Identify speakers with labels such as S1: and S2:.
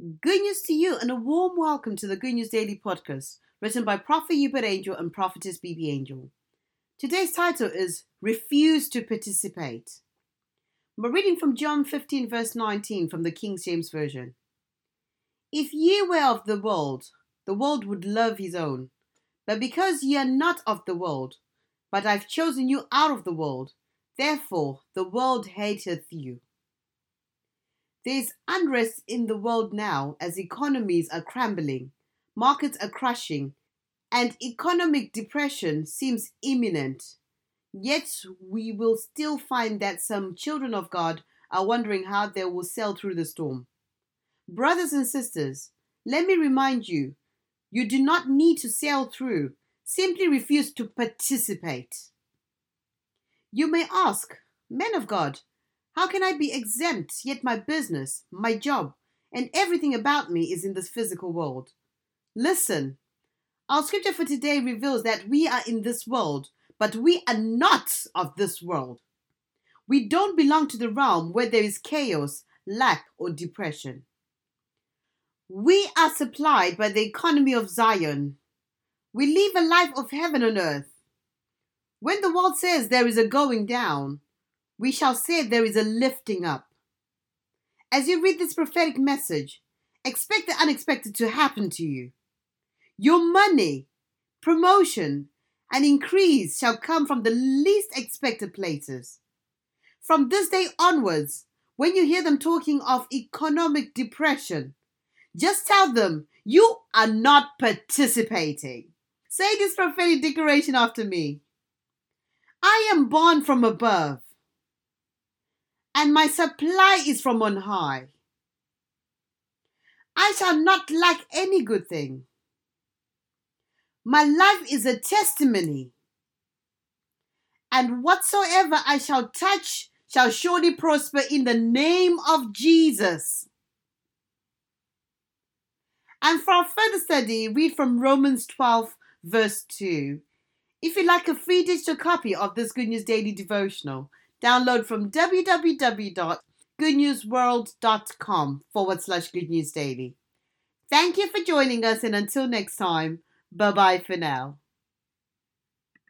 S1: Good news to you and a warm welcome to the Good News Daily podcast, written by Prophet Uebert Angel and Prophetess BB Angel. Today's title is Refuse to Participate. We're reading from John 15, verse 19 from the King James Version. If ye were of the world, the world would love his own. But because ye are not of the world, but I've chosen you out of the world, therefore the world hateth you. There's unrest in the world now as economies are crumbling, markets are crashing, and economic depression seems imminent. Yet we will still find that some children of God are wondering how they will sail through the storm. Brothers and sisters, let me remind you you do not need to sail through, simply refuse to participate. You may ask, Men of God, how can I be exempt, yet my business, my job, and everything about me is in this physical world? Listen, our scripture for today reveals that we are in this world, but we are not of this world. We don't belong to the realm where there is chaos, lack, or depression. We are supplied by the economy of Zion. We live a life of heaven on earth. When the world says there is a going down, we shall say there is a lifting up. As you read this prophetic message, expect the unexpected to happen to you. Your money, promotion, and increase shall come from the least expected places. From this day onwards, when you hear them talking of economic depression, just tell them you are not participating. Say this prophetic declaration after me. I am born from above and my supply is from on high. I shall not lack any good thing. My life is a testimony, and whatsoever I shall touch shall surely prosper in the name of Jesus. And for our further study, read from Romans 12, verse 2. If you'd like a free digital copy of this Good News Daily Devotional, Download from www.goodnewsworld.com forward slash good news daily. Thank you for joining us, and until next time, bye bye for now.